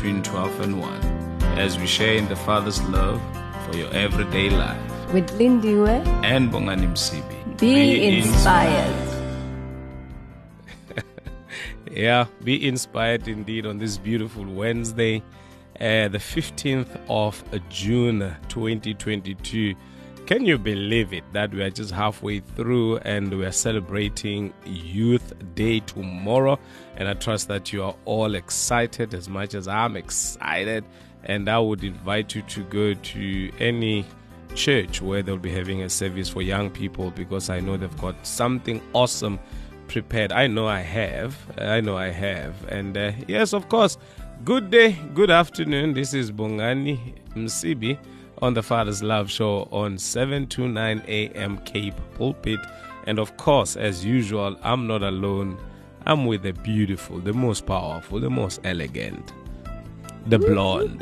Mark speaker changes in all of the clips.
Speaker 1: between 12 and 1 as we share in the Father's love for your everyday life.
Speaker 2: With Lindiwe,
Speaker 1: And Bongani Msibi.
Speaker 2: be, inspired.
Speaker 1: Yeah, be inspired indeed on this beautiful Wednesday, uh, the 15th of June 2022. Can you believe it that we are just halfway through and we are celebrating Youth Day tomorrow? And I trust that you are all excited as much as I'm excited. And I would invite you to go to any church where they'll be having a service for young people because I know they've got something awesome prepared. I know I have. I know I have. And uh, yes, of course, good day, good afternoon. This is Bongani Msibi on the Father's Love Show on 7 to 9 a.m. Cape Pulpit. And of course, as usual, I'm not alone. I'm with the beautiful, the most powerful, the most elegant, the blonde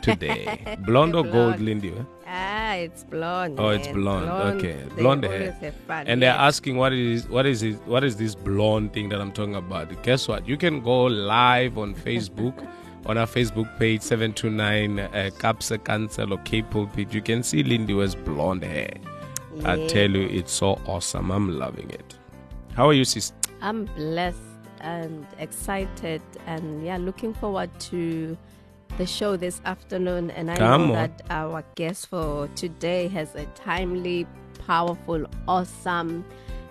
Speaker 1: today. Blonde or gold,
Speaker 2: Blonde.
Speaker 1: Lindy? eh?
Speaker 2: Ah, it's blonde.
Speaker 1: Oh, it's
Speaker 2: man.
Speaker 1: blonde. Okay, blonde hair.
Speaker 2: fun,
Speaker 1: And they're asking what is what is it, what is this blonde thing that I'm talking about? Guess what? You can go live on Facebook. On our Facebook page, 729 uh, Kaapse Kansel or Cape Pulpit, you can see Lindy was blonde hair. I tell you, it's so awesome. I'm loving it. How are you, sis?
Speaker 2: I'm blessed and excited, and yeah, looking forward to the show this afternoon. And I
Speaker 1: Come
Speaker 2: know
Speaker 1: on.
Speaker 2: that our guest for today has a timely, powerful, awesome,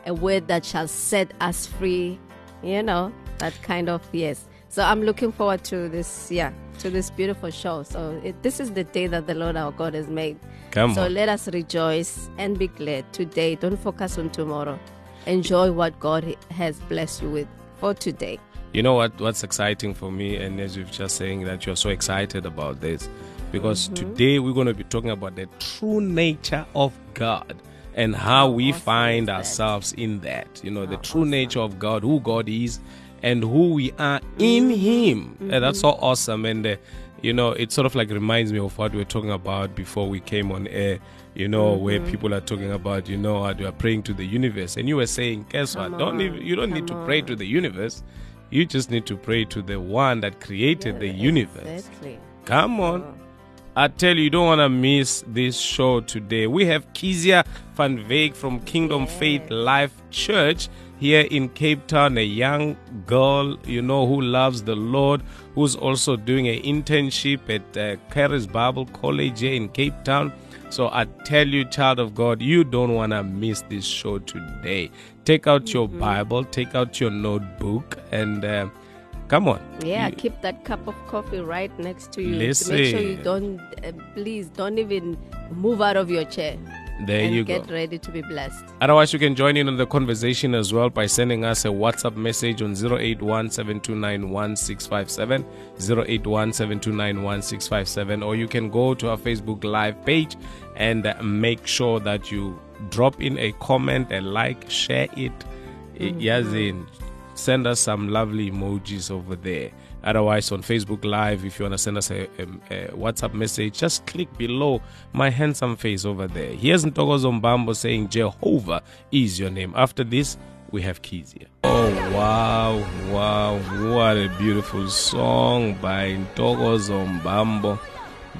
Speaker 2: a word that shall set us free. You know that kind of yes. So I'm looking forward to this, yeah, to this beautiful show. So it, this is the day that the Lord our God has made.
Speaker 1: Come
Speaker 2: so
Speaker 1: on.
Speaker 2: let us rejoice and be glad today. Don't focus on tomorrow. Enjoy what God has blessed you with for today.
Speaker 1: You know what? What's exciting for me, and as you've just saying that you're so excited about this, because
Speaker 2: Mm-hmm.
Speaker 1: today we're going to be talking about the true nature of God and how we
Speaker 2: awesome
Speaker 1: find ourselves in that. You know, the true
Speaker 2: awesome.
Speaker 1: nature of God, who God is, and who we are in
Speaker 2: Mm-hmm.
Speaker 1: Him. And that's so awesome. And uh, you know, it sort of like reminds me of what we were talking about before we came on air. You know, where
Speaker 2: Mm-hmm.
Speaker 1: people are talking about, you know, how they are praying to the universe, and you were saying, guess
Speaker 2: Come
Speaker 1: what? Don't even, you don't need to
Speaker 2: come
Speaker 1: pray to the universe. You just need to pray to the one that created the universe.
Speaker 2: Exactly.
Speaker 1: Come on. I tell you, you don't want to miss this show today. We have Kizia van Veek from Kingdom Faith Life Church here in Cape Town, a young girl, you know, who loves the Lord, who's also doing an internship at uh, Charis Bible College here in Cape Town. So I tell you, child of God, you don't want to miss this show today. Take out your Bible, take out your notebook, and uh, come on.
Speaker 2: Yeah,
Speaker 1: You-
Speaker 2: keep that cup of coffee right next to you. To make sure you don't, uh, please don't even move out of your chair.
Speaker 1: There
Speaker 2: and
Speaker 1: you
Speaker 2: get
Speaker 1: go.
Speaker 2: ready to be blessed.
Speaker 1: Otherwise, you can join in on the conversation as well by sending us a WhatsApp message on 081 729 081 or you can go to our Facebook Live page and make sure that you drop in a comment, a like, share it.
Speaker 2: Mm-hmm.
Speaker 1: Yes, in send us some lovely emojis over there. Otherwise, on Facebook Live, if you want to send us a, a, a WhatsApp message, just click below my handsome face over there. Here's Ntokozo Mbambo saying, Jehovah is your name. After this, we have Kizia. Oh, wow, wow. What a beautiful song by Ntokozo Mbambo.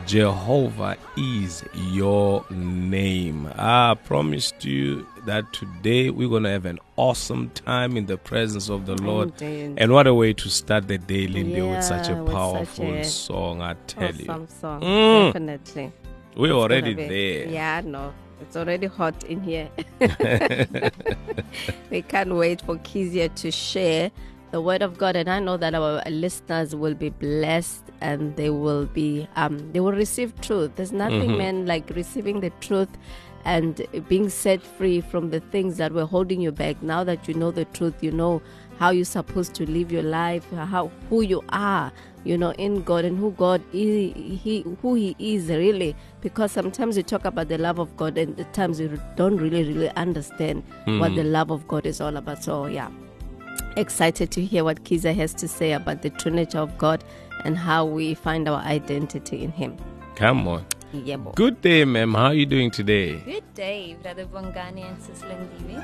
Speaker 1: Jehovah is your name. I promised you that today we're going to have an awesome time in the presence of the Lord.
Speaker 2: Indeed.
Speaker 1: And what a way to start the day, Lindy, with such a
Speaker 2: Yeah, with such
Speaker 1: powerful
Speaker 2: a
Speaker 1: song, I tell
Speaker 2: Awesome
Speaker 1: you.
Speaker 2: song.
Speaker 1: Mm.
Speaker 2: Definitely.
Speaker 1: We're
Speaker 2: It's
Speaker 1: already there.
Speaker 2: Yeah, no. It's already hot in here. we can't wait for Kizia to share the word of God, and I know that our listeners will be blessed and they will be um they will receive truth. There's nothing,
Speaker 1: Mhm.
Speaker 2: man, like receiving the truth and being set free from the things that were holding you back. Now that you know the truth, you know how you're supposed to live your life, how who you are, you know, in God and who God is, he who He is really. Because sometimes you talk about the love of God, and at times you don't really, really understand what the love of God is all about. So yeah, excited to hear what Kiza has to say about the true nature of God and how we find our identity in Him.
Speaker 1: Come on.
Speaker 2: Yeah, boy.
Speaker 1: Good day, ma'am. How are you doing today?
Speaker 3: Good day, Brother Bongani and Sister Ndiwe.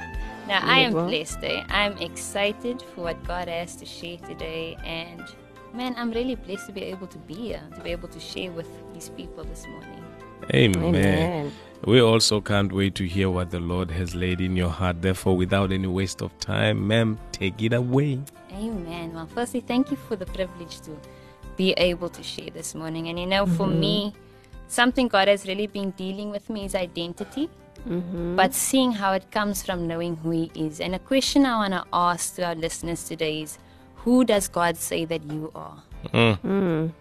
Speaker 3: Now, I am
Speaker 2: well.
Speaker 3: blessed. Eh? I'm excited for what God has to share today. And man, I'm really blessed to be able to be here, to be able to share with these people this morning.
Speaker 1: Amen.
Speaker 2: Amen.
Speaker 1: We also can't wait to hear what the Lord has laid in your heart. Therefore, without any waste of time, ma'am, take it away.
Speaker 3: Amen. Well, firstly, thank you for the privilege to be able to share this morning. And you know, for mm-hmm. me, something God has really been dealing with me is identity, mm-hmm. but seeing how it comes from knowing who He is. And a question I want to ask to our listeners today is Who does God say that you are? Mm. Mm.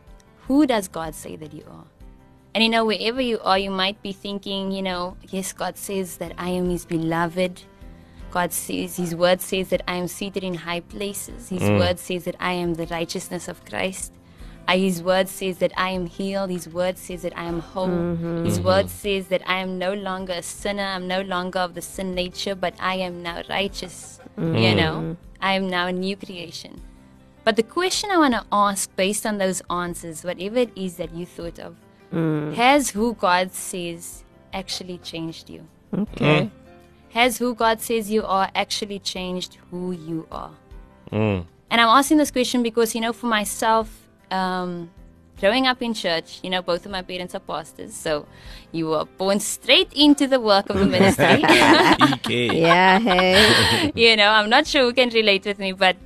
Speaker 3: Who does God say that you are? And you know, wherever you are, you might be thinking, you know, yes, God says that I am His beloved. God says, His word says that I am seated in high places. His mm. word says that I am the righteousness of Christ. Uh, His word says that I am healed. His word says that I am whole. His word says that I am no longer a sinner. I'm no longer of the sin nature, but I am now righteous. You know, I am now a new creation. But the question I want to ask, based on those answers, whatever it is that you thought of, has who God says actually changed you?
Speaker 2: Okay.
Speaker 3: Has who God says you are actually changed who you are?
Speaker 1: Mm.
Speaker 3: And I'm asking this question because, you know, for myself, um, growing up in church, you know, both of my parents are pastors. So you were born straight into the work of the ministry.
Speaker 2: Yeah, hey.
Speaker 3: you know, I'm not sure who can relate with me, but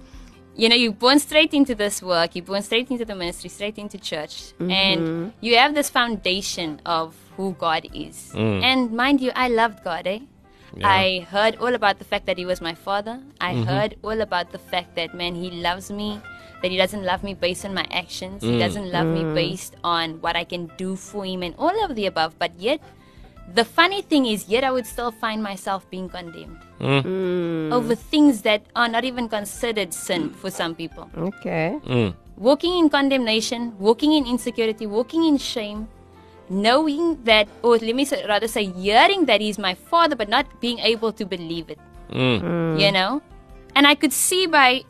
Speaker 3: you know, you're born straight into this work, you're born straight into the ministry, straight into church, and you have this foundation of who God is. And mind you, I loved God, eh? I heard all about the fact that He was my father. I heard all about the fact that, man, He loves me, that He doesn't love me based on my actions, He mm. doesn't love me mm. based on what I can do for Him, and all of the above. But yet, the funny thing is, yet I would still find myself being condemned mm. over things that are not even considered sin for some people.
Speaker 2: Okay.
Speaker 1: Mm.
Speaker 3: Walking in condemnation, walking in insecurity, walking in shame, knowing that, or let me say, rather say, hearing that He's my Father, but not being able to believe it.
Speaker 1: Mm.
Speaker 3: You know? And I could see by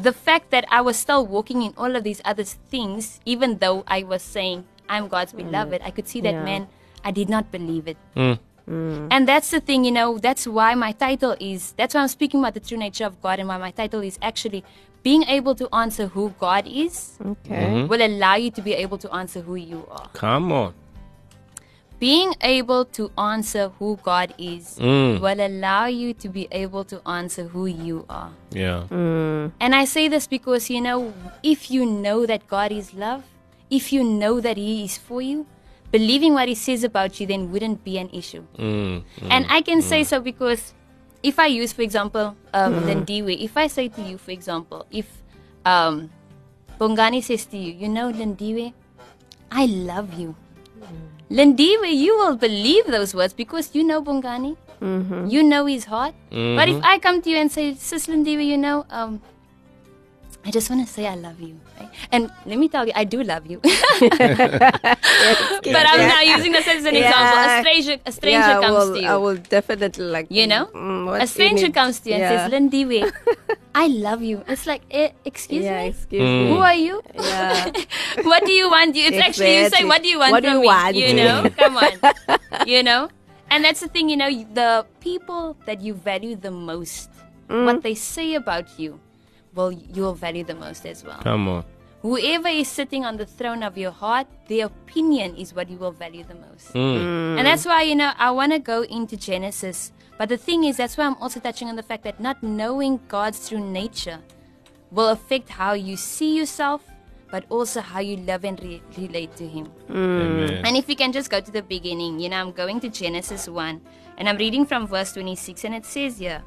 Speaker 3: the fact that I was still walking in all of these other things, even though I was saying, I'm God's mm. beloved, I could see that,
Speaker 2: Yeah.
Speaker 3: man, I did not believe it.
Speaker 1: Mm. mm.
Speaker 3: And that's the thing, you know, that's why my title is, that's why I'm speaking about the true nature of God and why my title is actually being able to answer who God is
Speaker 2: Okay. Mm-hmm.
Speaker 3: will allow you to be able to answer who you are.
Speaker 1: Come on.
Speaker 3: Being able to answer who God is
Speaker 1: Mm.
Speaker 3: will allow you to be able to answer who you are.
Speaker 1: Yeah.
Speaker 3: And I say this because, you know, if you know that God is love, if you know that He is for you, believing what He says about you then wouldn't be an issue.
Speaker 1: Mm.
Speaker 3: And I can say so because if I use, for example, um, Lindiwe, if I say to you, for example, if um, Bongani says to you, you know, Lindiwe, I love you. Lindiwe, you will believe those words because you know Bongani. You know his heart. But if I come to you and say, Sis Lindiwe, you know, um, I just want to say I love you. Right? And let me tell you, I do love you. but I'm now using this as an example. A stranger, a stranger
Speaker 2: yeah,
Speaker 3: comes
Speaker 2: will,
Speaker 3: to you.
Speaker 2: I will definitely like.
Speaker 3: You know?
Speaker 2: mm,
Speaker 3: a stranger comes to you and says, Lindy, wait, I love you. It's like, eh, excuse
Speaker 2: Yeah,
Speaker 3: me?
Speaker 2: excuse
Speaker 1: Mm.
Speaker 3: Who are you?
Speaker 2: Yeah.
Speaker 3: what do you want? You- It's actually, you say, what do you want
Speaker 2: What do
Speaker 3: from
Speaker 2: you
Speaker 3: me?
Speaker 2: want?
Speaker 3: You know? Come on. you know? And that's the thing, you know, the people that you value the most,
Speaker 2: Mm.
Speaker 3: what they say about you, well, you will value the most as well.
Speaker 1: Come on.
Speaker 3: Whoever is sitting on the throne of your heart, their opinion is what you will value the most.
Speaker 1: Mm.
Speaker 3: And that's why, you know, I want to go into Genesis. But the thing is, that's why I'm also touching on the fact that not knowing God's true nature will affect how you see yourself, but also how you love and re- relate to Him.
Speaker 1: Amen.
Speaker 3: And if we can just go to the beginning, you know, I'm going to Genesis 1 and I'm reading from verse 26 and it says here,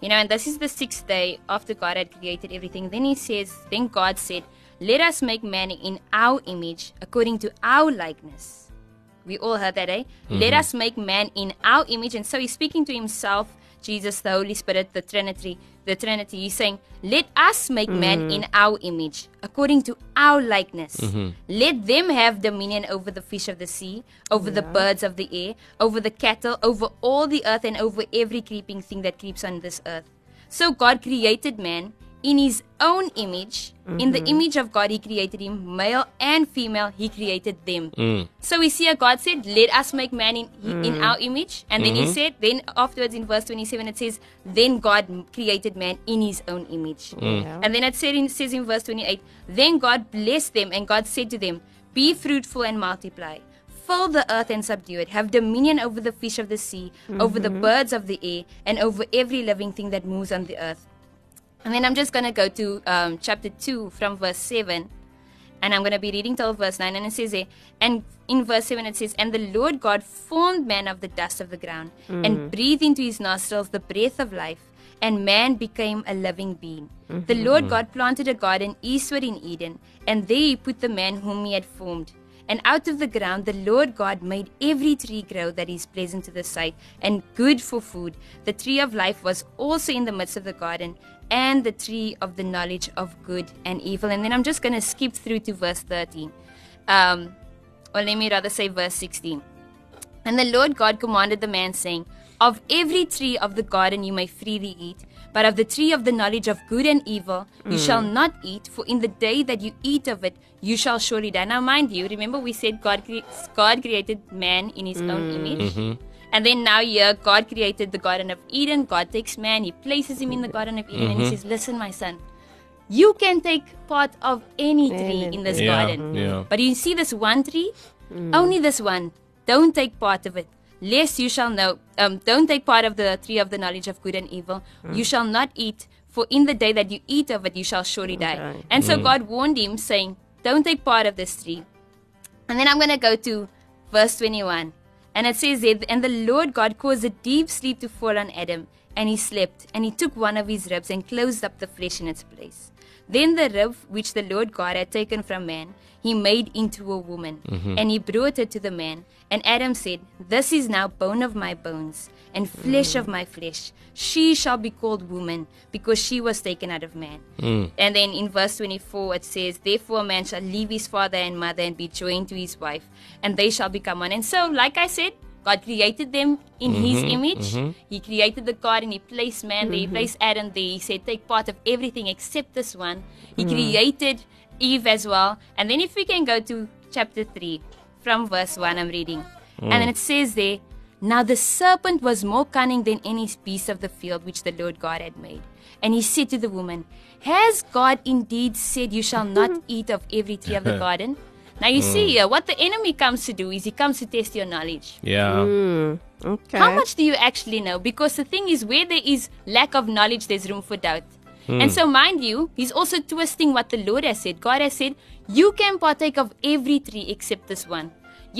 Speaker 3: you know, and this is the sixth day after God had created everything. Then he says, then God said, let us make man in our image according to our likeness. We all heard that, eh? Let us make man in our image. And so he's speaking to himself, Jesus, the Holy Spirit, the Trinity. The Trinity. He's saying, Let us make man mm-hmm. in our image, according to our likeness. Mm-hmm. Let them have dominion over the fish of the sea, over the birds of the air, over the cattle, over all the earth, and over every creeping thing that creeps on this earth. So God created man in his own image. In the mm-hmm. image of God, he created him, male and female, he created them. Mm. So we see how God said, Let us make man in, in mm. our image. And then he mm-hmm. said, then afterwards in verse 27, it says, Then God created man in his own image. Mm. And then it said in, says in verse 28, Then God blessed them, and God said to them, Be fruitful and multiply. Fill the earth and subdue it. Have dominion over the fish of the sea, over the mm-hmm. birds of the air, and over every living thing that moves on the earth. And then I'm just going to go to um, chapter 2 from verse 7. And I'm going to be reading till verse 9. And it says and in verse 7 it says, And the Lord God formed man of the dust of the ground and mm-hmm. breathed into his nostrils the breath of life. And man became a living being. The mm-hmm. Lord mm. God planted a garden eastward in Eden, and there he put the man whom he had formed. And out of the ground the Lord God made every tree grow that is pleasant to the sight and good for food. The tree of life was also in the midst of the garden, and the tree of the knowledge of good and evil. And then I'm just going to skip through to verse 13. Um, or let me rather say verse 16. And the Lord God commanded the man, saying, Of every tree of the garden you may freely eat, but of the tree of the knowledge of good and evil you hmm. shall not eat, for in the day that you eat of it, you shall surely die. Now, mind you, remember we said God, cre- God created man in his own hmm. image? Mm-hmm. And then now here, God created the Garden of Eden. God takes man, he places him in the Garden of Eden, and he mm-hmm. says, Listen, my son, you can take part of any tree in this
Speaker 1: Yeah,
Speaker 3: garden.
Speaker 1: yeah.
Speaker 3: But you see this one tree? Mm. Only this one. Don't take part of it. Lest you shall know. Um, don't take part of the tree of the knowledge of good and evil. Mm. You shall not eat, for in the day that you eat of it, you shall surely die. And so mm. God warned him, saying, Don't take part of this tree. And then I'm going to go to verse 21. And it says there, And the Lord God caused a deep sleep to fall on Adam, and he slept, and he took one of his ribs and closed up the flesh in its place. Then the rib which the Lord God had taken from man, he made into a woman, mm-hmm. and he brought it to the man. And Adam said, This is now bone of my bones, and flesh of my flesh. She shall be called woman, because she was taken out of man. Hmm. And then in verse 24 it says, Therefore a man shall leave his father and mother and be joined to his wife, and they shall become one. And so, like I said, God created them in his mm-hmm, image. Mm-hmm. He created the garden, he placed man there, he mm-hmm. placed Adam there. He said, Take part of everything except this one. He mm. created Eve as well. And then if we can go to chapter 3 from verse 1, I'm reading. And mm. then it says there, Now the serpent was more cunning than any beast of the field which the Lord God had made. And he said to the woman, Has God indeed said you shall not eat of every tree of the garden? Now you see hmm. here, what the enemy comes to do is he comes to test your knowledge.
Speaker 1: Yeah.
Speaker 2: Hmm, okay.
Speaker 3: How much do you actually know? Because the thing is, where there is lack of knowledge, there's room for doubt. Hmm. And so, mind you, he's also twisting what the Lord has said. God has said, You can partake of every tree except this one.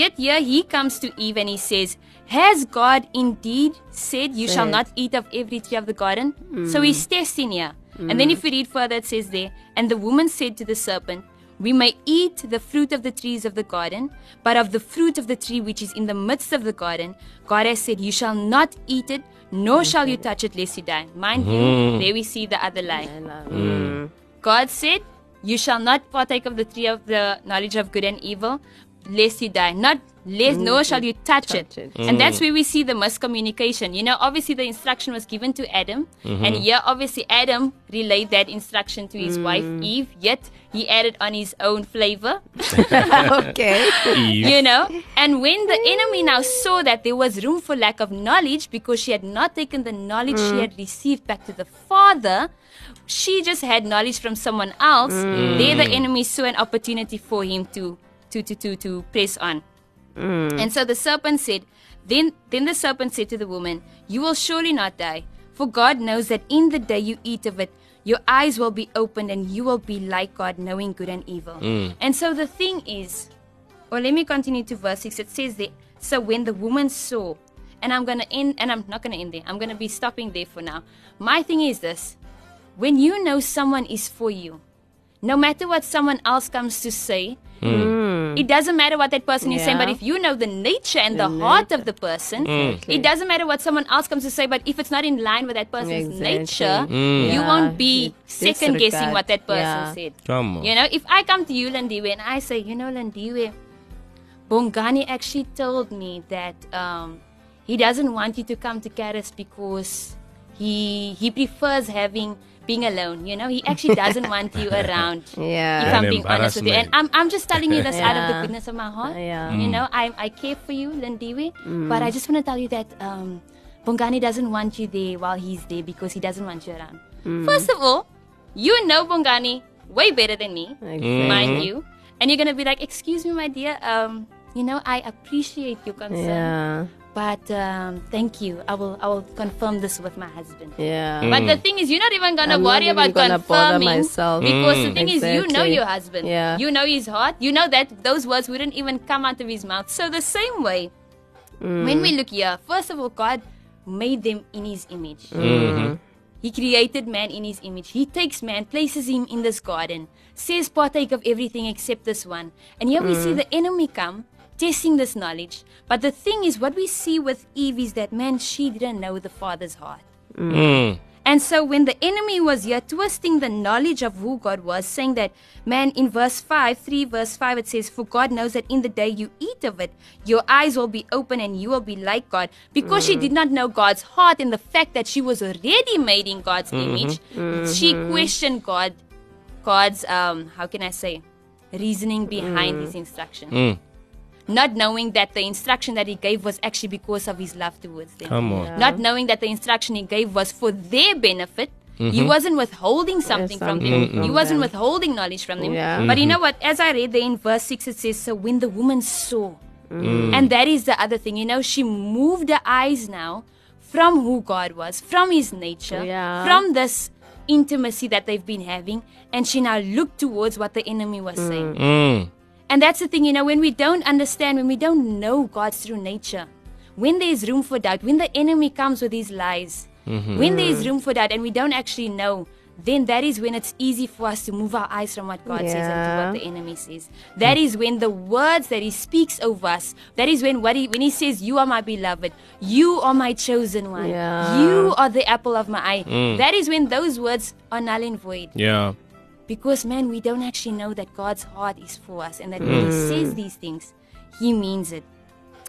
Speaker 3: Yet here he comes to Eve and he says, Has God indeed said, You shall not eat of every tree of the garden? So he's testing here. And then if we read further, it says there, And the woman said to the serpent, we may eat the fruit of the trees of the garden, but of the fruit of the tree which is in the midst of the garden, God has said, You shall not eat it, nor shall you touch it, lest you die. Mind you, there we see the other lie. Mm. God said, You shall not partake of the tree of the knowledge of good and evil, lest you die. Not lest, mm. nor shall you touch,
Speaker 2: Touch
Speaker 3: it.
Speaker 2: it.
Speaker 3: And that's mm. where we see the miscommunication. You know, obviously the instruction was given to Adam, mm-hmm. and here obviously Adam relayed that instruction to his wife mm. Eve, yet he added on his own flavor.
Speaker 2: okay.
Speaker 1: Eve.
Speaker 3: you know and when the enemy now saw that there was room for lack of knowledge because she had not taken the knowledge she had received back to the father she just had knowledge from someone else there the enemy saw an opportunity for him to to to to, to press on. Mm. And so the serpent said then then the serpent said to the woman you will surely not die for god knows that in the day you eat of it your eyes will be opened and you will be like god knowing good and evil mm. and so the thing is or let me continue to verse 6. It says there, So when the woman saw, and I'm going to end, and I'm not going to end there, I'm going to be stopping there for now. My thing is this. When you know someone is for you, no matter what someone else comes to say, It doesn't matter what that person is saying, but if you know the nature and the, heart of the person, it doesn't matter what someone else comes to say, but if it's not in line with that person's
Speaker 2: Exactly.
Speaker 3: nature,
Speaker 2: Mm.
Speaker 3: you
Speaker 2: Yeah,
Speaker 3: won't be second guessing what that person
Speaker 2: Yeah.
Speaker 3: said.
Speaker 1: Come on.
Speaker 3: You know, if I come to you, Lindiwe, and I say, you know, Lindiwe, Bongani actually told me that um, he doesn't want you to come to Charis because he he prefers having being alone. You know, he actually doesn't want you around.
Speaker 2: Yeah.
Speaker 3: If I'm
Speaker 1: An
Speaker 3: being honest with you, and I'm, I'm just telling you this out of the goodness of my heart.
Speaker 2: Yeah.
Speaker 3: You know, I I care for you, Lindiwe, but I just want to tell you that um, Bongani doesn't want you there while he's there because he doesn't want you around. First of all, you know Bongani way better than me
Speaker 2: Exactly.
Speaker 3: mind you. And you're gonna be like, "Excuse me, my dear. Um, you know, I appreciate your concern,
Speaker 2: Yeah.
Speaker 3: but um, thank you. I will, I will confirm this with my husband."
Speaker 2: Yeah.
Speaker 3: But the thing is, you're not even gonna
Speaker 2: I'm not
Speaker 3: worry
Speaker 2: even
Speaker 3: about
Speaker 2: gonna bother
Speaker 3: confirming
Speaker 2: myself.
Speaker 3: because the thing is, you know your husband.
Speaker 2: Yeah.
Speaker 3: You know his heart. You know that those words wouldn't even come out of his mouth. So the same way,
Speaker 2: Mm.
Speaker 3: when we look here, first of all, God made them in His image.
Speaker 2: Mm-hmm.
Speaker 3: He created man in his image. He takes man, places him in this garden, says partake of everything except this one. And here we see the enemy come, testing this knowledge. But the thing is, what we see with Eve is that man, she didn't know the Father's heart.
Speaker 1: Mm.
Speaker 3: And so when the enemy was here twisting the knowledge of who God was, saying that, man, in verse 5, 3 verse 5, it says, For God knows that in the day you eat of it, your eyes will be open and you will be like God. Because she mm. did not know God's heart and the fact that she was already made in God's mm-hmm. image, mm-hmm. she questioned God, God's, um, how can I say, reasoning behind mm. his instruction. Mm. Not knowing that the instruction that he gave was actually because of his love towards them
Speaker 1: Come on.
Speaker 3: not knowing that the instruction he gave was for their benefit.
Speaker 1: Mm-hmm.
Speaker 3: He wasn't withholding something from them.
Speaker 2: something
Speaker 3: He wasn't
Speaker 2: them.
Speaker 3: withholding knowledge from them.
Speaker 2: Yeah.
Speaker 3: But you
Speaker 1: Mm-hmm.
Speaker 3: know what? As I read there in verse 6, it says, So when the woman saw,
Speaker 1: Mm.
Speaker 3: and that is the other thing, you know, she moved her eyes now from who God was, from his nature,
Speaker 2: Yeah.
Speaker 3: from this intimacy that they've been having, and she now looked towards what the enemy was saying.
Speaker 1: Mm.
Speaker 3: And that's the thing, you know, when we don't understand, when we don't know God's true nature, when there's room for doubt, when the enemy comes with his lies, when there's room for doubt and we don't actually know, then that is when it's easy for us to move our eyes from what God says and to what the enemy says. That is when the words that he speaks over us, that is when what he when he says, You are my beloved, you are my chosen one,
Speaker 2: Yeah.
Speaker 3: you are the apple of my eye. That is when those words are null and void.
Speaker 1: Yeah.
Speaker 3: Because, man, we don't actually know that God's heart is for us and that when He hmm. says these things, He means it.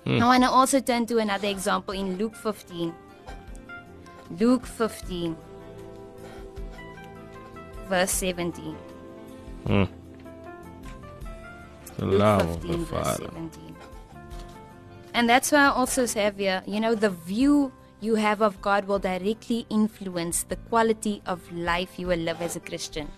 Speaker 3: Hmm. I want to also turn to another example in Luke 15. Luke 15, verse 17. Hmm.
Speaker 1: The
Speaker 3: Luke
Speaker 1: love of
Speaker 3: 15,
Speaker 1: the
Speaker 3: verse
Speaker 1: Father.
Speaker 3: 17. And that's why I also have here, you know, the view you have of God will directly influence the quality of life you will live as a Christian.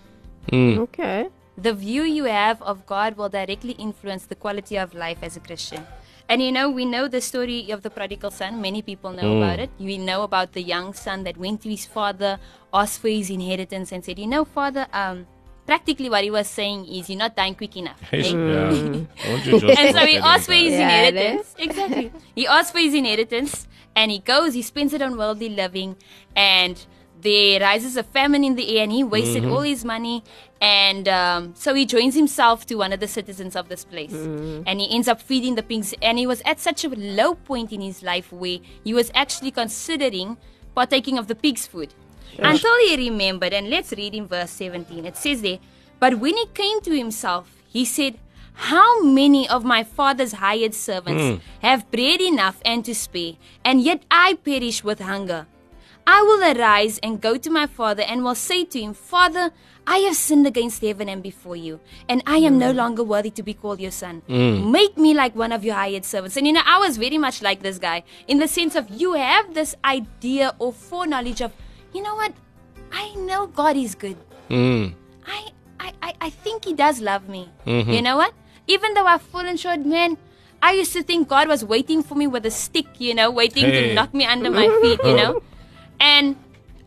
Speaker 2: Okay.
Speaker 3: the view you have of God will directly influence the quality of life as a Christian. And you know, we know the story of the prodigal son. Many people know about it. We know about the young son that went to his father, asked for his inheritance, and said, You know, father, um, practically what he was saying is, You're not dying quick enough.
Speaker 1: Hey,
Speaker 3: eh?"
Speaker 1: yeah. Won't you just
Speaker 3: And so he asked for his
Speaker 2: Yeah,
Speaker 3: inheritance. Exactly. He asked for his inheritance and he goes, he spends it on worldly living and there rises a famine in the air and he wasted all mm-hmm. his money. And um, so he joins himself to one of the citizens of this place. Mm-hmm. And he ends up feeding the pigs. And he was at such a low point in his life where he was actually considering partaking of the pig's food. Until he remembered and let's read in verse 17 it says there but when he came to himself he said how many of my father's hired servants hmm. have bread enough and to spare, and yet I perish with hunger? I will arise and go to my father and will say to him, Father, I have sinned against heaven and before you, and I am no mm. longer worthy to be called your son. Mm. Make me like one of your hired servants. And you know, I was very much like this guy in the sense of you have this idea or foreknowledge of, you know what? I know God is good.
Speaker 1: Mm.
Speaker 3: I, I, I, think he does love me. Mm-hmm. You know what? Even though I've fallen short, man, I used to think God was waiting for me with a stick, you know, waiting
Speaker 1: Hey.
Speaker 3: to knock me under my feet, you know? And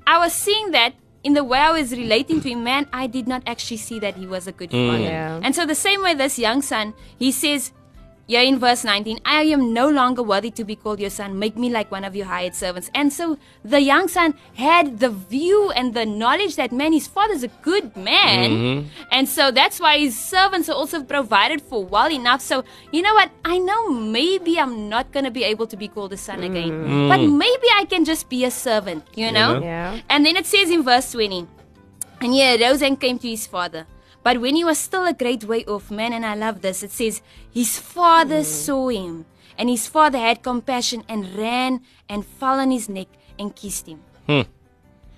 Speaker 3: I was seeing that in the way I was relating to him, man, I did not actually see that he was a good mm. father.
Speaker 2: Yeah.
Speaker 3: And so the same way this young son, he says, yeah, in verse 19, I am no longer worthy to be called your son. Make me like one of your hired servants. And so the young son had the view and the knowledge that, man, his father's a good man. Mm-hmm. And so that's why his servants are also provided for well enough. So, you know what? I know maybe I'm not going to be able to be called a son again, mm. but maybe I can just be a servant, you know?
Speaker 2: Yeah.
Speaker 3: And then it says in verse 20, and he arose and came to his father. But when he was still a great way off, man, and I love this, it says, his father mm. saw him, and his father had compassion and ran and fell on his neck and kissed him. Hmm.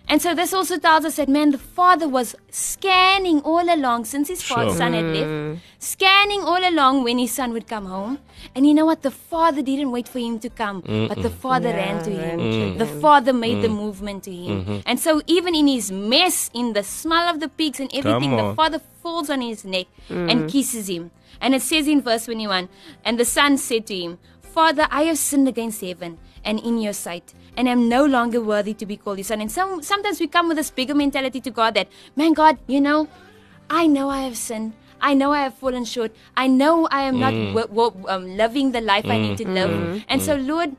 Speaker 3: And so this also tells us that, man, the father was scanning all along since his
Speaker 1: Sure.
Speaker 3: son had left, scanning all along when his son would come home. And you know what? The father didn't wait for him to come, but the father ran to him.
Speaker 2: to
Speaker 3: The father made the movement to him. And so even in his mess, in the smell of the pigs and everything, the father falls on his neck and mm. kisses him. And it says in verse 21, and the son said to him, Father, I have sinned against heaven and in your sight, and am no longer worthy to be called your son. And some, sometimes we come with this bigger mentality to God that, man, God, you know, I know I have sinned. I know I have fallen short. I know I am not mm. w- w- um, living the life I need to mm. live. Mm. And so, Lord,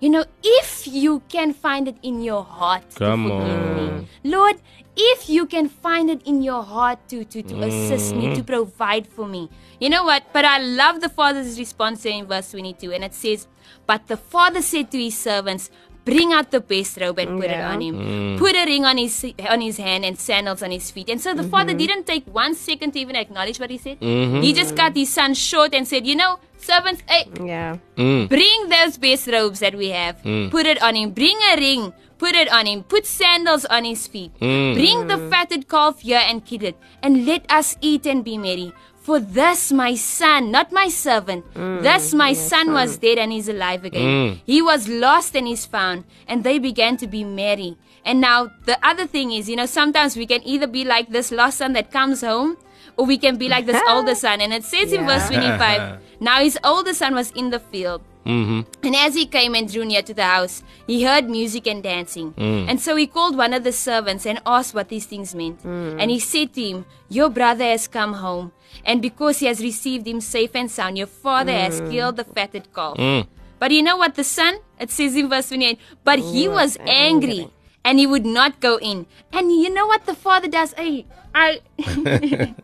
Speaker 3: you know, if you can find it in your heart
Speaker 1: Come
Speaker 3: to forgive
Speaker 1: on.
Speaker 3: me, Lord, if you can find it in your heart to, to, to assist me, to provide for me. You know what? But I love the father's response here in verse 22, and it says, But the father said to his servants, Bring out the best robe and put
Speaker 2: Yeah.
Speaker 3: it on him. Hmm. Put a ring on his on his hand and sandals on his feet. And so the father mm-hmm. didn't take one second to even acknowledge what he said. Mm-hmm. He just cut his son short and said, You know, servants, hey,
Speaker 2: Yeah. Mm.
Speaker 3: Bring those best robes that we have. Mm. Put it on him. Bring a ring. Put it on him. Put sandals on his feet. Mm. Bring the fatted calf here and kill it. And let us eat and be merry. For this my son, not my servant, mm, this my son was dead and is alive again. Mm. He was lost and is found. And they began to be merry. And now the other thing is, you know, sometimes we can either be like this lost son that comes home, or we can be like this older son. And it says in verse 25, now his older son was in the field. Mm-hmm. And as he came and drew near to the house, he heard music and dancing. Mm. And so he called one of the servants and asked what these things meant. Mm. And he said to him, Your brother has come home, and because he has received him safe and sound, your father has mm. killed the fatted calf. But you know what the son? It says in verse 28, but he was angry. And he would not go in. And you know what the father does? Hey, I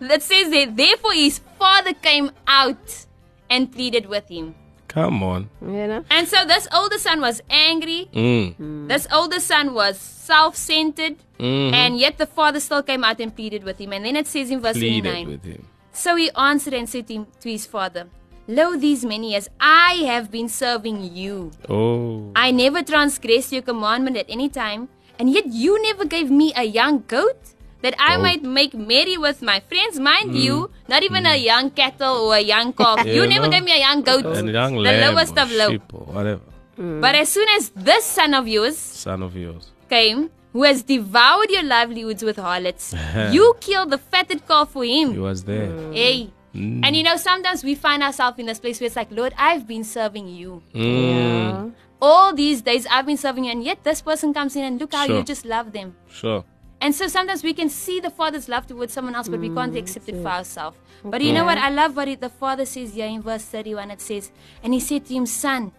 Speaker 3: that says that therefore his father came out and pleaded with him.
Speaker 1: Come on.
Speaker 2: You know?
Speaker 3: And so this older son was angry.
Speaker 1: Mm.
Speaker 3: This older son was self-centered. And yet the father still came out and pleaded with him. And then it says in verse
Speaker 1: Pleaded
Speaker 3: 29.
Speaker 1: with him.
Speaker 3: So he answered and said to, him, to his father, Lo, these many years I have been serving you.
Speaker 1: Oh.
Speaker 3: I never transgressed your commandment at any time, and yet you never gave me a young goat that I
Speaker 1: Oh.
Speaker 3: might make merry with my friends. Mind hmm. you, not even a hmm. young cattle or a young calf.
Speaker 1: You
Speaker 3: you never
Speaker 1: know?
Speaker 3: gave me a young goat.
Speaker 1: And young
Speaker 3: the
Speaker 1: lamb
Speaker 3: lowest of low.
Speaker 1: sheep or whatever. Hmm.
Speaker 3: But as soon as this son of yours
Speaker 1: Son of yours.
Speaker 3: came, who has devoured your livelihoods with harlots, you killed the fatted calf for him.
Speaker 1: He was there.
Speaker 3: Hey. And you know, sometimes we find ourselves in this place where it's like, Lord, I've been serving you.
Speaker 2: Yeah.
Speaker 3: All these days I've been serving you, and yet this person comes in and look how
Speaker 1: Sure.
Speaker 3: you just love them.
Speaker 1: Sure.
Speaker 3: And so sometimes we can see the Father's love towards someone else, but we can't mm, accept it for ourselves. But you know what? I love what it, the Father says here in verse 31. It says, And he said to him, Son,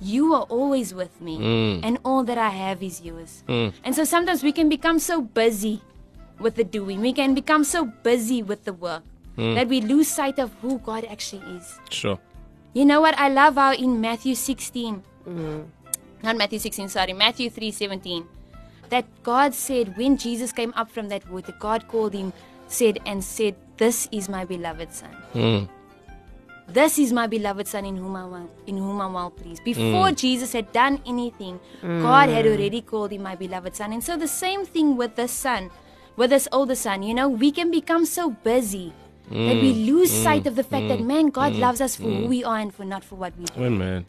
Speaker 3: you are always with me, mm. and all that I have is yours. Mm. And so sometimes we can become so busy with the doing, we can become so busy with the work that we lose sight of who God actually is.
Speaker 1: Sure.
Speaker 3: You know what? I love how in Matthew 16, not Matthew 16, sorry, Matthew 3 17, that God said when Jesus came up from that water, God called him, said, and said, This is my beloved Son.
Speaker 1: Mm.
Speaker 3: This is my beloved Son in whom I well, in whom I'm well pleased. Before hmm. Jesus had done anything, hmm. God had already called him my beloved Son. And so the same thing with this son, with this older son, you know, we can become so busy that we hmm. lose sight of the fact that man, God loves us for who we are and for not for what we do.
Speaker 1: Amen.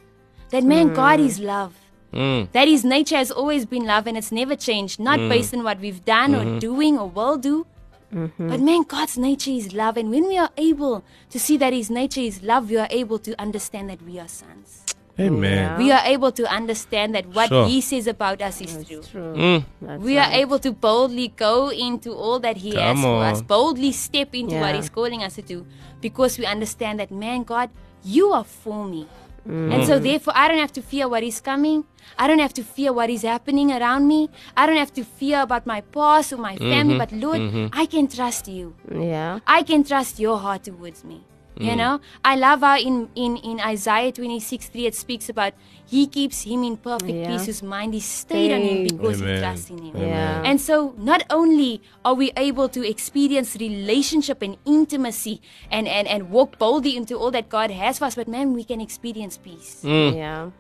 Speaker 3: That man, God is love.
Speaker 1: Mm.
Speaker 3: That his nature has always been love and it's never changed, not based on what we've done or doing or will do. But man, God's nature is love. And when we are able to see that his nature is love, we are able to understand that we are sons.
Speaker 1: Amen.
Speaker 2: Yeah.
Speaker 3: We are able to understand that what
Speaker 1: Sure.
Speaker 3: he says about us is true.
Speaker 2: True.
Speaker 1: Mm.
Speaker 2: That's
Speaker 3: We are
Speaker 2: right.
Speaker 3: able to boldly go into all that He has
Speaker 1: Come
Speaker 3: for us, boldly step into what He's calling us to do, because we understand that, man, God, you are for me. And so, mm-hmm. therefore, I don't have to fear what is coming. I don't have to fear what is happening around me. I don't have to fear about my past or my family. Mm-hmm. But, Lord, mm-hmm. I can trust you.
Speaker 2: Yeah.
Speaker 3: I can trust your heart towards me. You know, I love how in, in, in Isaiah 26 3 it speaks about He keeps him in perfect
Speaker 2: Yeah.
Speaker 3: peace whose mind is stayed on Him
Speaker 2: Stayed.
Speaker 3: because he trusts in Him.
Speaker 2: Yeah.
Speaker 3: And so, not only are we able to experience relationship and intimacy and, and, and walk boldly into all that God has for us, but man, we can experience peace
Speaker 2: Yeah.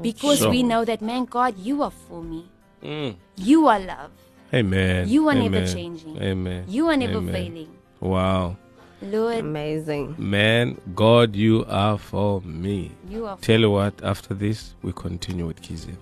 Speaker 3: because
Speaker 1: So-
Speaker 3: we know that, man, God, you are for me.
Speaker 1: Mm.
Speaker 3: You are love.
Speaker 1: Amen.
Speaker 3: You are never changing.
Speaker 1: Amen.
Speaker 3: You are never
Speaker 1: Amen.
Speaker 3: failing.
Speaker 1: Wow.
Speaker 3: Lord,
Speaker 2: Amazing.
Speaker 1: Man, God, you are for me.
Speaker 3: you are for
Speaker 1: Tell you what, after this, we continue with Kizia.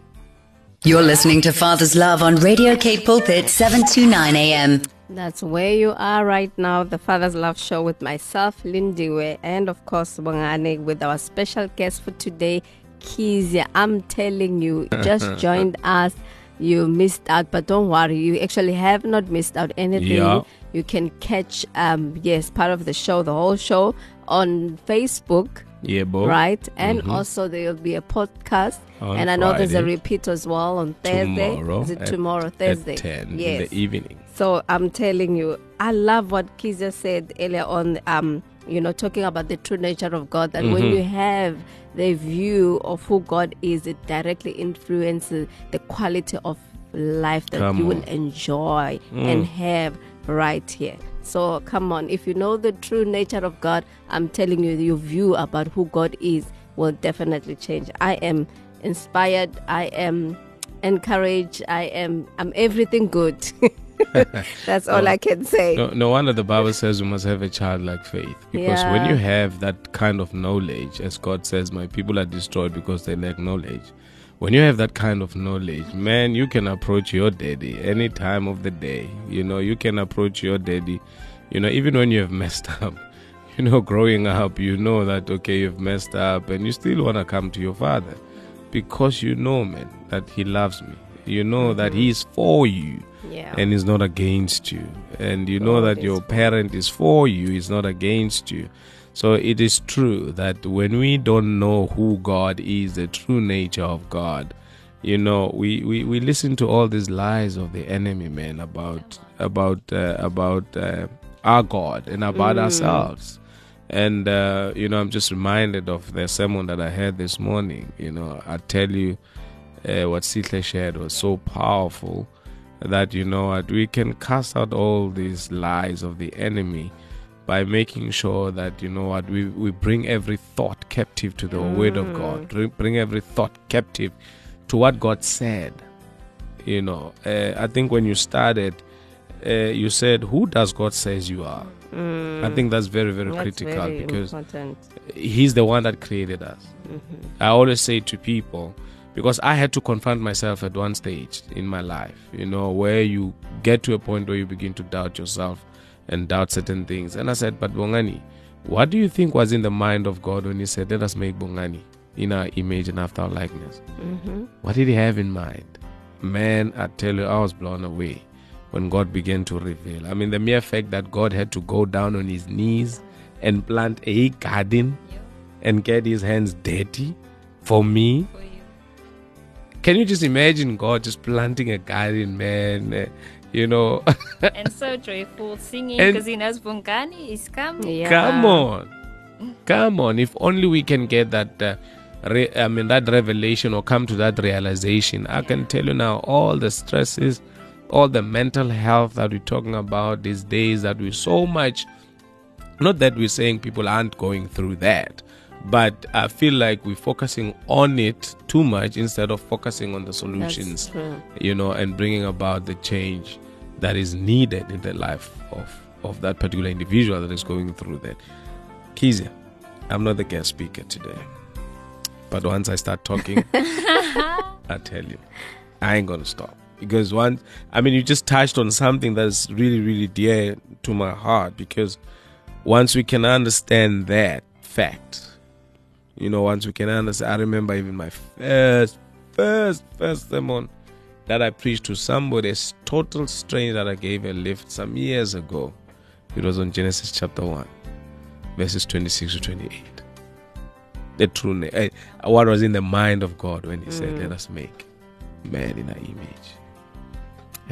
Speaker 4: You're listening to Father's Love on Radio Cape Pulpit 729 AM.
Speaker 2: That's where you are right now. The Father's Love Show with myself, Lindiwe, and of course, Bongani, with our special guest for today, Kizia. I'm telling you, you just joined us. You missed out, but don't worry. You actually have not missed out anything.
Speaker 1: Yeah.
Speaker 2: You can catch, um, yes, part of the show, the whole show on Facebook.
Speaker 1: Yeah, bro.
Speaker 2: Right, and also there will be a podcast,
Speaker 1: On
Speaker 2: and I know there's a repeat as well on Thursday.
Speaker 1: Tomorrow.
Speaker 2: Is it
Speaker 1: at-
Speaker 2: tomorrow, Thursday?
Speaker 1: At 10
Speaker 2: yes.
Speaker 1: in the evening.
Speaker 2: So I'm telling you, I love what Kiza said earlier on. Um, you know, talking about the true nature of God. That when
Speaker 1: Mm-hmm.
Speaker 2: you have the view of who God is, it directly influences the quality of life that
Speaker 1: Come
Speaker 2: you will
Speaker 1: on. Mm.
Speaker 2: enjoy and have right here. So come on, if you know the true nature of God, I'm telling you, your view about who God is will definitely change. I am inspired. I am encouraged. I am. I'm everything good. That's all I can say.
Speaker 1: No, no wonder the Bible says we must have a childlike faith. Because when you have that kind of knowledge, as God says, My people are destroyed because they lack knowledge. When you have that kind of knowledge, man, you can approach your daddy any time of the day. You know, you can approach your daddy, you know, even when you have messed up. You know, growing up, you know that, okay, you've messed up and you still want to come to your father because you know, man, that he loves me. You know that he is for you
Speaker 2: Yeah.
Speaker 1: and is not against you. And you know that your parent is for you, is not against you. So it is true that when we don't know who God is, the true nature of God, you know, we, we, we listen to all these lies of the enemy, man, about about uh, about uh, our God and about ourselves. And uh, you know, I'm just reminded of the sermon that I heard this morning. You know, I tell you, uh, what Sitle shared was so powerful that you know what we can cast out all these lies of the enemy by making sure that you know what we, we bring every thought captive to the word of God, bring, bring every thought captive to what God said. You know, uh, I think when you started, uh, you said, "Who does God says you are?" I think that's very very
Speaker 2: That's
Speaker 1: critical
Speaker 2: very
Speaker 1: because
Speaker 2: important.
Speaker 1: he's the one that created us. I always say to people, because I had to confront myself at one stage in my life, you know, where you get to a point where you begin to doubt yourself and doubt certain things. And I said, but Bongani, what do you think was in the mind of God when He said, let us make Bongani in our image and after our likeness? Mm-hmm. What did He have in mind? Man, I tell you, I was blown away when God began to reveal. I mean, the mere fact that God had to go down on His knees and plant a garden and get His hands dirty for me.
Speaker 3: for.
Speaker 1: Can you just imagine God just planting a garden, man? You know,
Speaker 3: and so joyful, singing because he knows Bongani is coming.
Speaker 2: Yeah.
Speaker 1: come on, come on. If only we can get that. Uh, re- I mean that revelation or come to that realization. I can tell you now, all the stresses, all the mental health that we're talking about these days, that we so much. Not that we're saying people aren't going through that, but I feel like we're focusing on it too much instead of focusing on the solutions. You know, and bringing about the change that is needed in the life of, of that particular individual that is going through that. Kizia, I'm not the guest speaker today. But once I start talking, I tell you, I ain't going to stop. Because once, I mean, you just touched on something that's really, really dear to my heart. Because once we can understand that fact, you know, once we can understand, I remember even my first, first, first sermon that I preached to somebody, a total stranger that I gave a lift some years ago. It was on Genesis chapter 1, verses 26 to 28. the true name. eh, what was in the mind of God when He said, "Let us make man in our image."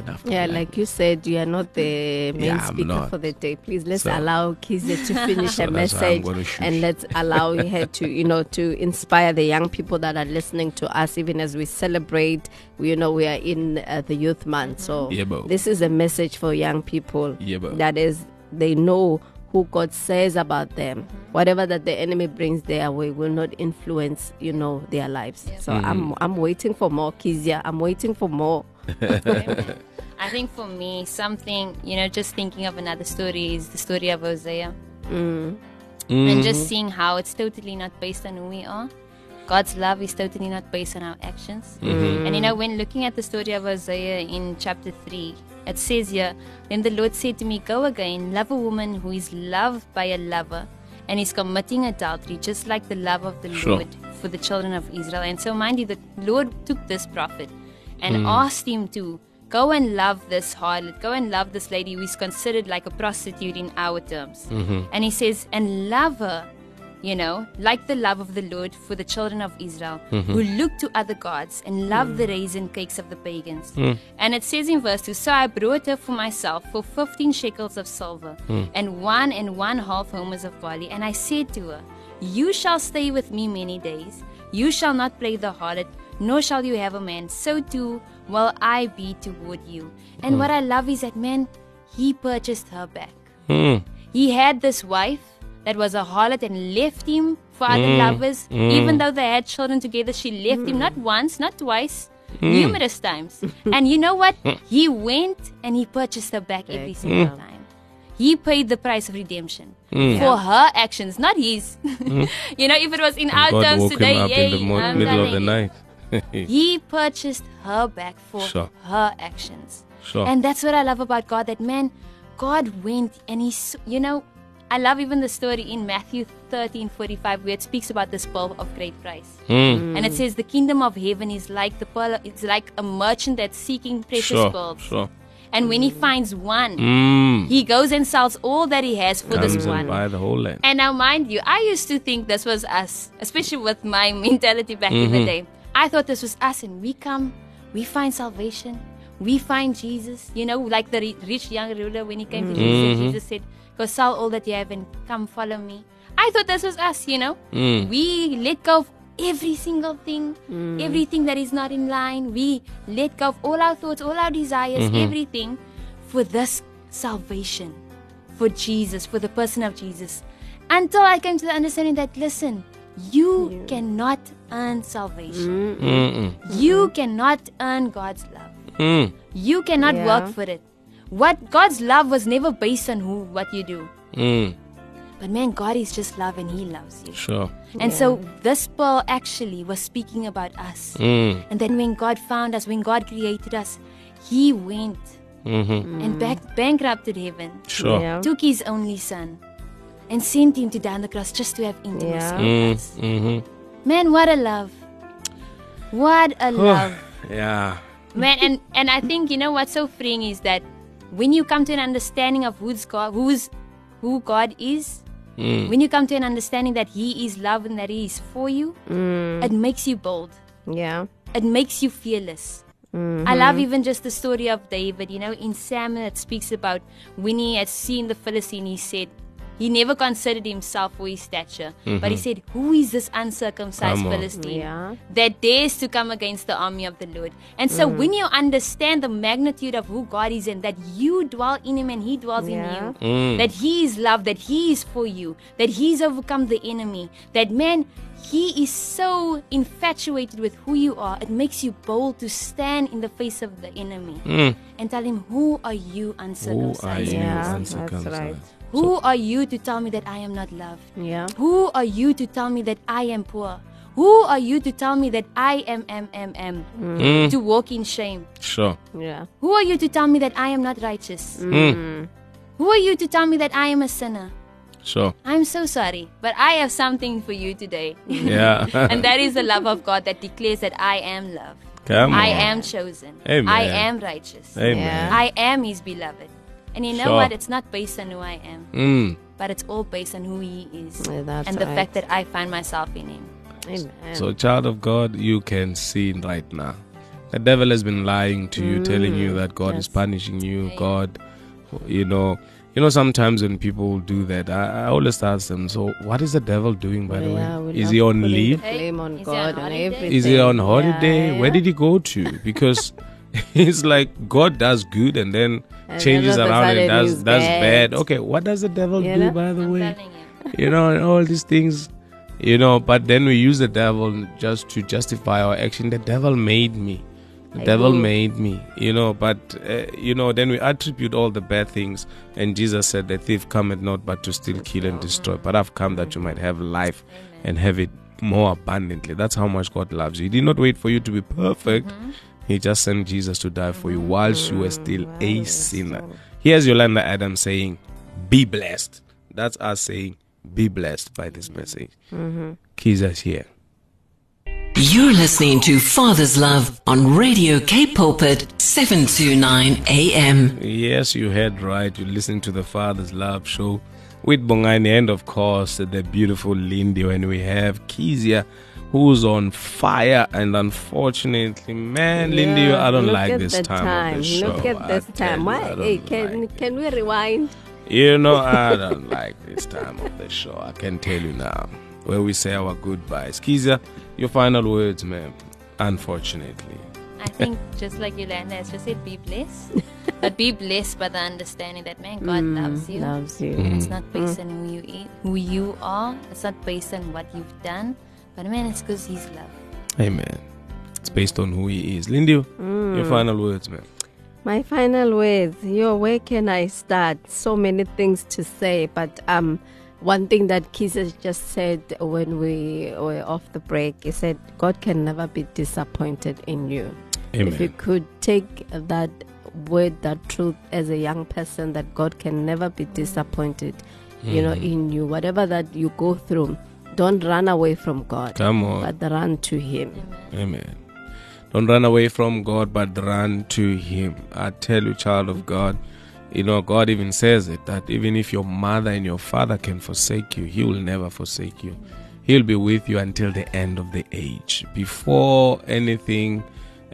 Speaker 1: After
Speaker 2: Yeah,
Speaker 1: that-
Speaker 2: like you said, you are not the main
Speaker 1: Yeah,
Speaker 2: speaker for the day. Please let's
Speaker 1: So-
Speaker 2: allow Kizia to finish
Speaker 1: So
Speaker 2: her
Speaker 1: that's why I'm
Speaker 2: message, and let's allow her to, you know, to inspire the young people that are listening to us, even as we celebrate. You know, we are in uh, the youth month, so
Speaker 1: Yeah,
Speaker 2: this is a message for young people.
Speaker 1: Yeah,
Speaker 2: that is, they know who God says about them. Whatever that the enemy brings their way will not influence, you know, their lives. So
Speaker 1: Mm.
Speaker 2: I'm, I'm waiting for more, Kizia. I'm waiting for more.
Speaker 3: I think for me, something, you know, just thinking of another story is the story of Hosea. And
Speaker 1: Mm-hmm.
Speaker 3: just seeing how it's totally not based on who we are. God's love is totally not based on our actions.
Speaker 1: Mm-hmm.
Speaker 3: And you know, when looking at the story of Hosea in chapter 3, it says here, Then the Lord said to me, Go again, love a woman who is loved by a lover and is committing adultery, just like the love of the
Speaker 1: Sure.
Speaker 3: Lord for the children of Israel. And so, mind you, the Lord took this prophet and
Speaker 1: Mm.
Speaker 3: asked him to go and love this harlot, go and love this lady who is considered like a prostitute in our terms.
Speaker 1: Mm-hmm.
Speaker 3: And he says, and love her, you know, like the love of the Lord for the children of Israel,
Speaker 1: Mm-hmm.
Speaker 3: who look to other gods and love the raisin cakes of the pagans.
Speaker 1: Mm.
Speaker 3: And it says in verse 2 So I brought her for myself for 15 shekels of silver
Speaker 1: Mm.
Speaker 3: and one and one half homers of barley. And I said to her, You shall stay with me many days. You shall not play the harlot, nor shall you have a man. So too will I be toward you. And hmm. what I love is that, man, he purchased her back.
Speaker 1: Mm.
Speaker 3: He had this wife that was a harlot and left him for other hmm. lovers. Hmm. Even though they had children together, she left him not once, not twice, numerous times. and you know what? He went and he purchased her back every single time. He paid the price of redemption for her actions, not his. you know, if it was in our
Speaker 1: God
Speaker 3: terms
Speaker 1: woke
Speaker 3: today,
Speaker 1: him up
Speaker 3: yay,
Speaker 1: in the mo- middle of the night.
Speaker 3: He purchased her back for
Speaker 1: Sure.
Speaker 3: her actions.
Speaker 1: Sure.
Speaker 3: And that's what I love about God that man, God went and he's, you know, I love even the story in Matthew 13 45 where it speaks about this pearl of great price.
Speaker 1: Mm.
Speaker 3: And it says, The kingdom of heaven is like the pearl, it's like a merchant that's seeking precious
Speaker 1: Sure,
Speaker 3: pearls.
Speaker 1: sure.
Speaker 3: And when he finds one,
Speaker 1: Mm.
Speaker 3: he goes and sells all that he has for
Speaker 1: Comes
Speaker 3: this
Speaker 1: and
Speaker 3: one.
Speaker 1: buy the whole land.
Speaker 3: And now, mind you, I used to think this was us, especially with my mentality back in
Speaker 1: Mm-hmm.
Speaker 3: the day. I thought this was us, and we come, we find salvation, we find Jesus. You know, like the rich young ruler when he came to Jesus,
Speaker 1: Mm-hmm.
Speaker 3: Jesus said, Go sell all that you have and come follow me. I thought this was us, you know.
Speaker 1: Mm.
Speaker 3: We let go of every single thing, everything that is not in line. We let go of all our thoughts, all our desires,
Speaker 1: Mm-hmm.
Speaker 3: everything for this salvation, for Jesus, for the person of Jesus. Until I came to the understanding that, listen, you cannot earn salvation.
Speaker 1: Mm-mm.
Speaker 3: You cannot earn God's love.
Speaker 1: Mm.
Speaker 3: You cannot
Speaker 2: Yeah.
Speaker 3: work for it. What God's love was never based on who, what you do.
Speaker 1: Mm.
Speaker 3: But man, God is just love and He loves you.
Speaker 1: Sure.
Speaker 3: And so this pearl actually was speaking about us.
Speaker 1: Mm.
Speaker 3: And then when God found us, when God created us, He went
Speaker 1: Mm-hmm.
Speaker 3: and back, bankrupted heaven,
Speaker 1: Sure.
Speaker 2: Yeah.
Speaker 3: took His only Son, and sent Him to die on the cross just to have intimacy
Speaker 2: Yeah.
Speaker 3: with
Speaker 1: Mm.
Speaker 3: us.
Speaker 1: Mm-hmm.
Speaker 3: Man, what a love! What a love!
Speaker 1: Yeah.
Speaker 3: Man, and and I think you know what's so freeing is that when you come to an understanding of who's God, who's who God is,
Speaker 1: Mm.
Speaker 3: when you come to an understanding that He is love and that He is for you, it makes you bold.
Speaker 2: Yeah.
Speaker 3: It makes you fearless. I love even just the story of David. You know, in Samuel, it speaks about when he had seen the Philistine, he said, he never considered himself for his stature, but he said, Who is this uncircumcised Philistine
Speaker 2: Yeah.
Speaker 3: that dares to come against the army of the Lord? And so, when you understand the magnitude of who God is and that you dwell in Him and He dwells
Speaker 2: Yeah.
Speaker 3: in you,
Speaker 1: Mm.
Speaker 3: that He is love, that He is for you, that He's overcome the enemy, that man, He is so infatuated with who you are, it makes you bold to stand in the face of the enemy
Speaker 1: Mm.
Speaker 3: and tell Him, Who are you
Speaker 1: Who are
Speaker 3: uncircumcised?
Speaker 1: you
Speaker 2: Yeah, that's right.
Speaker 3: Who are you to tell me that I am not loved?
Speaker 2: Yeah.
Speaker 3: Who are you to tell me that I am poor? Who are you to tell me that I am M M M
Speaker 1: Mm.
Speaker 3: to walk in shame?
Speaker 1: Sure.
Speaker 2: Yeah.
Speaker 3: Who are you to tell me that I am not righteous?
Speaker 1: Mm.
Speaker 3: Who are you to tell me that I am a sinner?
Speaker 1: Sure.
Speaker 3: I'm so sorry, but I have something for you today.
Speaker 1: Yeah.
Speaker 3: and that is the love of God that declares that I am loved.
Speaker 1: Come
Speaker 3: I
Speaker 1: on.
Speaker 3: am chosen.
Speaker 1: Amen.
Speaker 3: I am righteous.
Speaker 1: Amen.
Speaker 2: Yeah.
Speaker 3: I am his beloved. And you know
Speaker 1: Sure.
Speaker 3: what? It's not based on who I am,
Speaker 1: Mm.
Speaker 3: but it's all based on who he is.
Speaker 2: Yeah, that's
Speaker 3: and the
Speaker 2: right.
Speaker 3: fact that I find myself in him.
Speaker 2: Amen.
Speaker 1: So, child of God, you can see right now. The devil has been lying to you, telling you that God is punishing you. God, you know, you know. Sometimes when people do that, I, I always ask them, "So, what is the devil doing? By the
Speaker 2: Yeah,
Speaker 1: way, is he on leave?
Speaker 2: Blame on
Speaker 3: Is he
Speaker 2: God
Speaker 3: on
Speaker 2: and
Speaker 3: holiday?
Speaker 2: everything.
Speaker 1: Is he on holiday?
Speaker 2: Yeah,
Speaker 1: Where did he go to? Because it's like God does good and then
Speaker 2: And
Speaker 1: changes
Speaker 2: then all of a
Speaker 1: around and
Speaker 2: sudden
Speaker 1: does does
Speaker 2: bad.
Speaker 1: bad. Okay, what does the devil
Speaker 2: You
Speaker 1: do?
Speaker 2: know?
Speaker 1: By the
Speaker 3: I'm
Speaker 1: way,
Speaker 3: you.
Speaker 1: you know, and all these things, you know. But then we use the devil just to justify our action. The devil made me. The
Speaker 2: Like
Speaker 1: devil
Speaker 2: who?
Speaker 1: made me, you know. But uh, you know, then we attribute all the bad things. And Jesus said, "The thief cometh not but to steal, kill, and destroy. But I've come that you might have life and have it more abundantly." That's how much God loves you. He did not wait for you to be perfect. He just sent Jesus to die for you mm. whilst you were still a sinner. Here's Yolanda Adams saying, Be blessed. That's us saying, Be blessed by this message. Mm-hmm. Kiza's here.
Speaker 5: You're listening to Father's Love on Radio Cape Pulpit 729 AM.
Speaker 1: Yes, you heard right. You're listening to the Father's Love Show with Bongani and, of course, the beautiful Lindy. And we have Kizia, who's on fire. And unfortunately, man, Lindy, I don't like this
Speaker 2: the
Speaker 1: time, of the show.
Speaker 2: Look at this
Speaker 1: tell
Speaker 2: time.
Speaker 1: you,
Speaker 2: Why? Hey, can
Speaker 1: like
Speaker 2: can we rewind?
Speaker 1: You know, I don't like this time of the show. I can tell you now. Where we say our goodbyes. Kizia, your final words, ma'am. Unfortunately.
Speaker 3: I think just like Yolanda has just said, be blessed. but be blessed by the understanding that man, God mm, loves you.
Speaker 2: Loves you.
Speaker 3: It's not mm. based on who you eat, who you are. It's not based on what you've done. But man, it's because He's love.
Speaker 1: Amen. It's based on who he is. Lindy,
Speaker 2: Mm.
Speaker 1: your final words, ma'am.
Speaker 2: My final words. Yo, where can I start? So many things to say, but um, one thing that Kisa just said when we were off the break, he said, God can never be disappointed in you. Amen. If you could take that word, that truth as a young person, that God can never be disappointed, you know,
Speaker 1: Mm-hmm.
Speaker 2: in you. Whatever that you go through, don't run away from God,
Speaker 1: Come on.
Speaker 2: but run to Him.
Speaker 1: Amen. Don't run away from God, but run to Him. I tell you, child of God, you know, God even says it that even if your mother and your father can forsake you, He will never forsake you. He'll be with you until the end of the age. Before anything,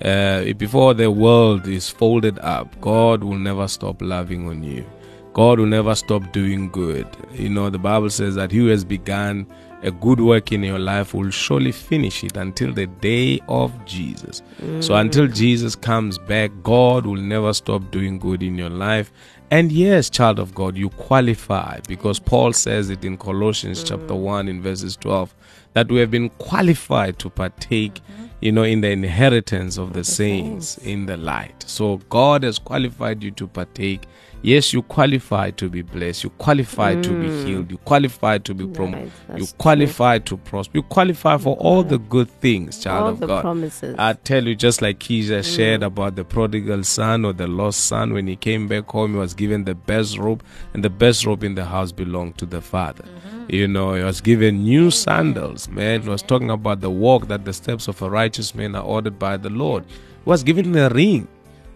Speaker 1: uh, before the world is folded up, God will never stop loving on you. God will never stop doing good. You know, the Bible says that He who has begun a good work in your life will surely finish it until the day of Jesus. So mm. until Jesus comes back, God will never stop doing good in your life. And yes, child of God, you qualify because Paul says it in Colossians mm. chapter 1 in verses 12 that we have been qualified to partake, mm-hmm. you know, in the inheritance of the saints in the light. So God has qualified you to partake. Yes, you qualify to be blessed. You qualify to be healed. You qualify to be promoted.
Speaker 2: Right,
Speaker 1: you qualify to prosper. You qualify for all the good things, child
Speaker 2: All
Speaker 1: of
Speaker 2: the
Speaker 1: God.
Speaker 2: promises.
Speaker 1: I tell you, just like Keisha
Speaker 2: Mm.
Speaker 1: shared about the prodigal son or the lost son, when he came back home, he was given the best robe, and the best robe in the house belonged to the father.
Speaker 2: Mm-hmm.
Speaker 1: You know, he was given new sandals, man. He was talking about the walk that the steps of a righteous man are ordered by the Lord. He was given a ring.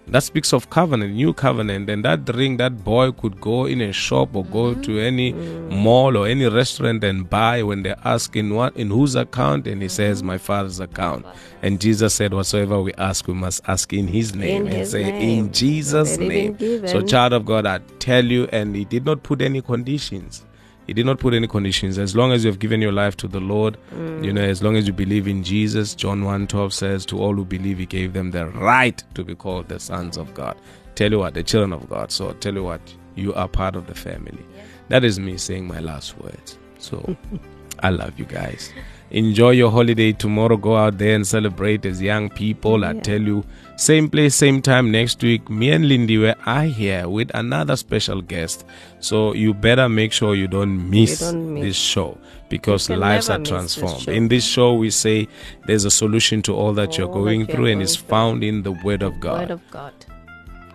Speaker 1: That speaks of covenant, new covenant. And that ring, that boy could go in a shop or go to any mall or any restaurant and buy when they ask in what in whose account, and he says, My father's account. And Jesus said, Whatsoever we ask, we must ask in his name.
Speaker 2: In
Speaker 1: and
Speaker 2: his
Speaker 1: say,
Speaker 2: name.
Speaker 1: In Jesus' name. So, child of God, I tell you, and he did not put any conditions. He did not put any conditions. As long as you have given your life to the Lord, you mm. know, as long as you believe in Jesus, John 1 12 says, To all who believe, he gave them the right to be called the sons of God. Tell you what, the children of God. So tell you what, you are part of the family. That is me saying my last words. So I love you guys. Enjoy your holiday tomorrow. Go out there and celebrate as young people. I tell you, same place, same time next week. Me and Lindy were I here with another special guest. So you better make sure you don't miss,
Speaker 2: don't miss.
Speaker 1: this show because lives are
Speaker 2: miss this
Speaker 1: transformed. In this show, we say there's a solution to all that you're
Speaker 2: All that
Speaker 1: going
Speaker 2: you're
Speaker 1: through, and
Speaker 2: going
Speaker 1: it's
Speaker 2: through.
Speaker 1: found in the Word of God.
Speaker 2: Word of God.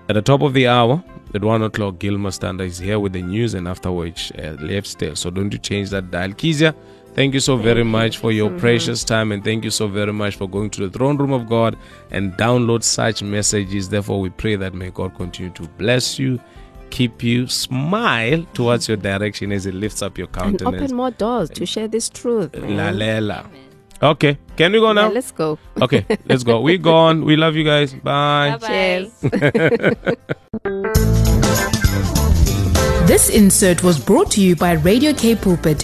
Speaker 1: At the top of the hour, at one o'clock, Gilmer Stander is here with the news, and afterwards, uh, left still. So don't you change that dial. Kizia, thank you so very much for your precious time, and thank you so very much for going to the throne room of God and download such messages. Therefore, we pray that may God continue to bless you, keep you, smile towards your direction as He lifts up your countenance.
Speaker 2: And open more doors to share this truth. man.
Speaker 1: Lalela. Okay. Can we go
Speaker 2: Yeah,
Speaker 1: now?
Speaker 2: let's go.
Speaker 1: Okay, let's go. We're gone. We love you guys. Bye.
Speaker 3: Bye-bye.
Speaker 2: Cheers.
Speaker 6: This insert was brought to you by Radio Cape Pulpit,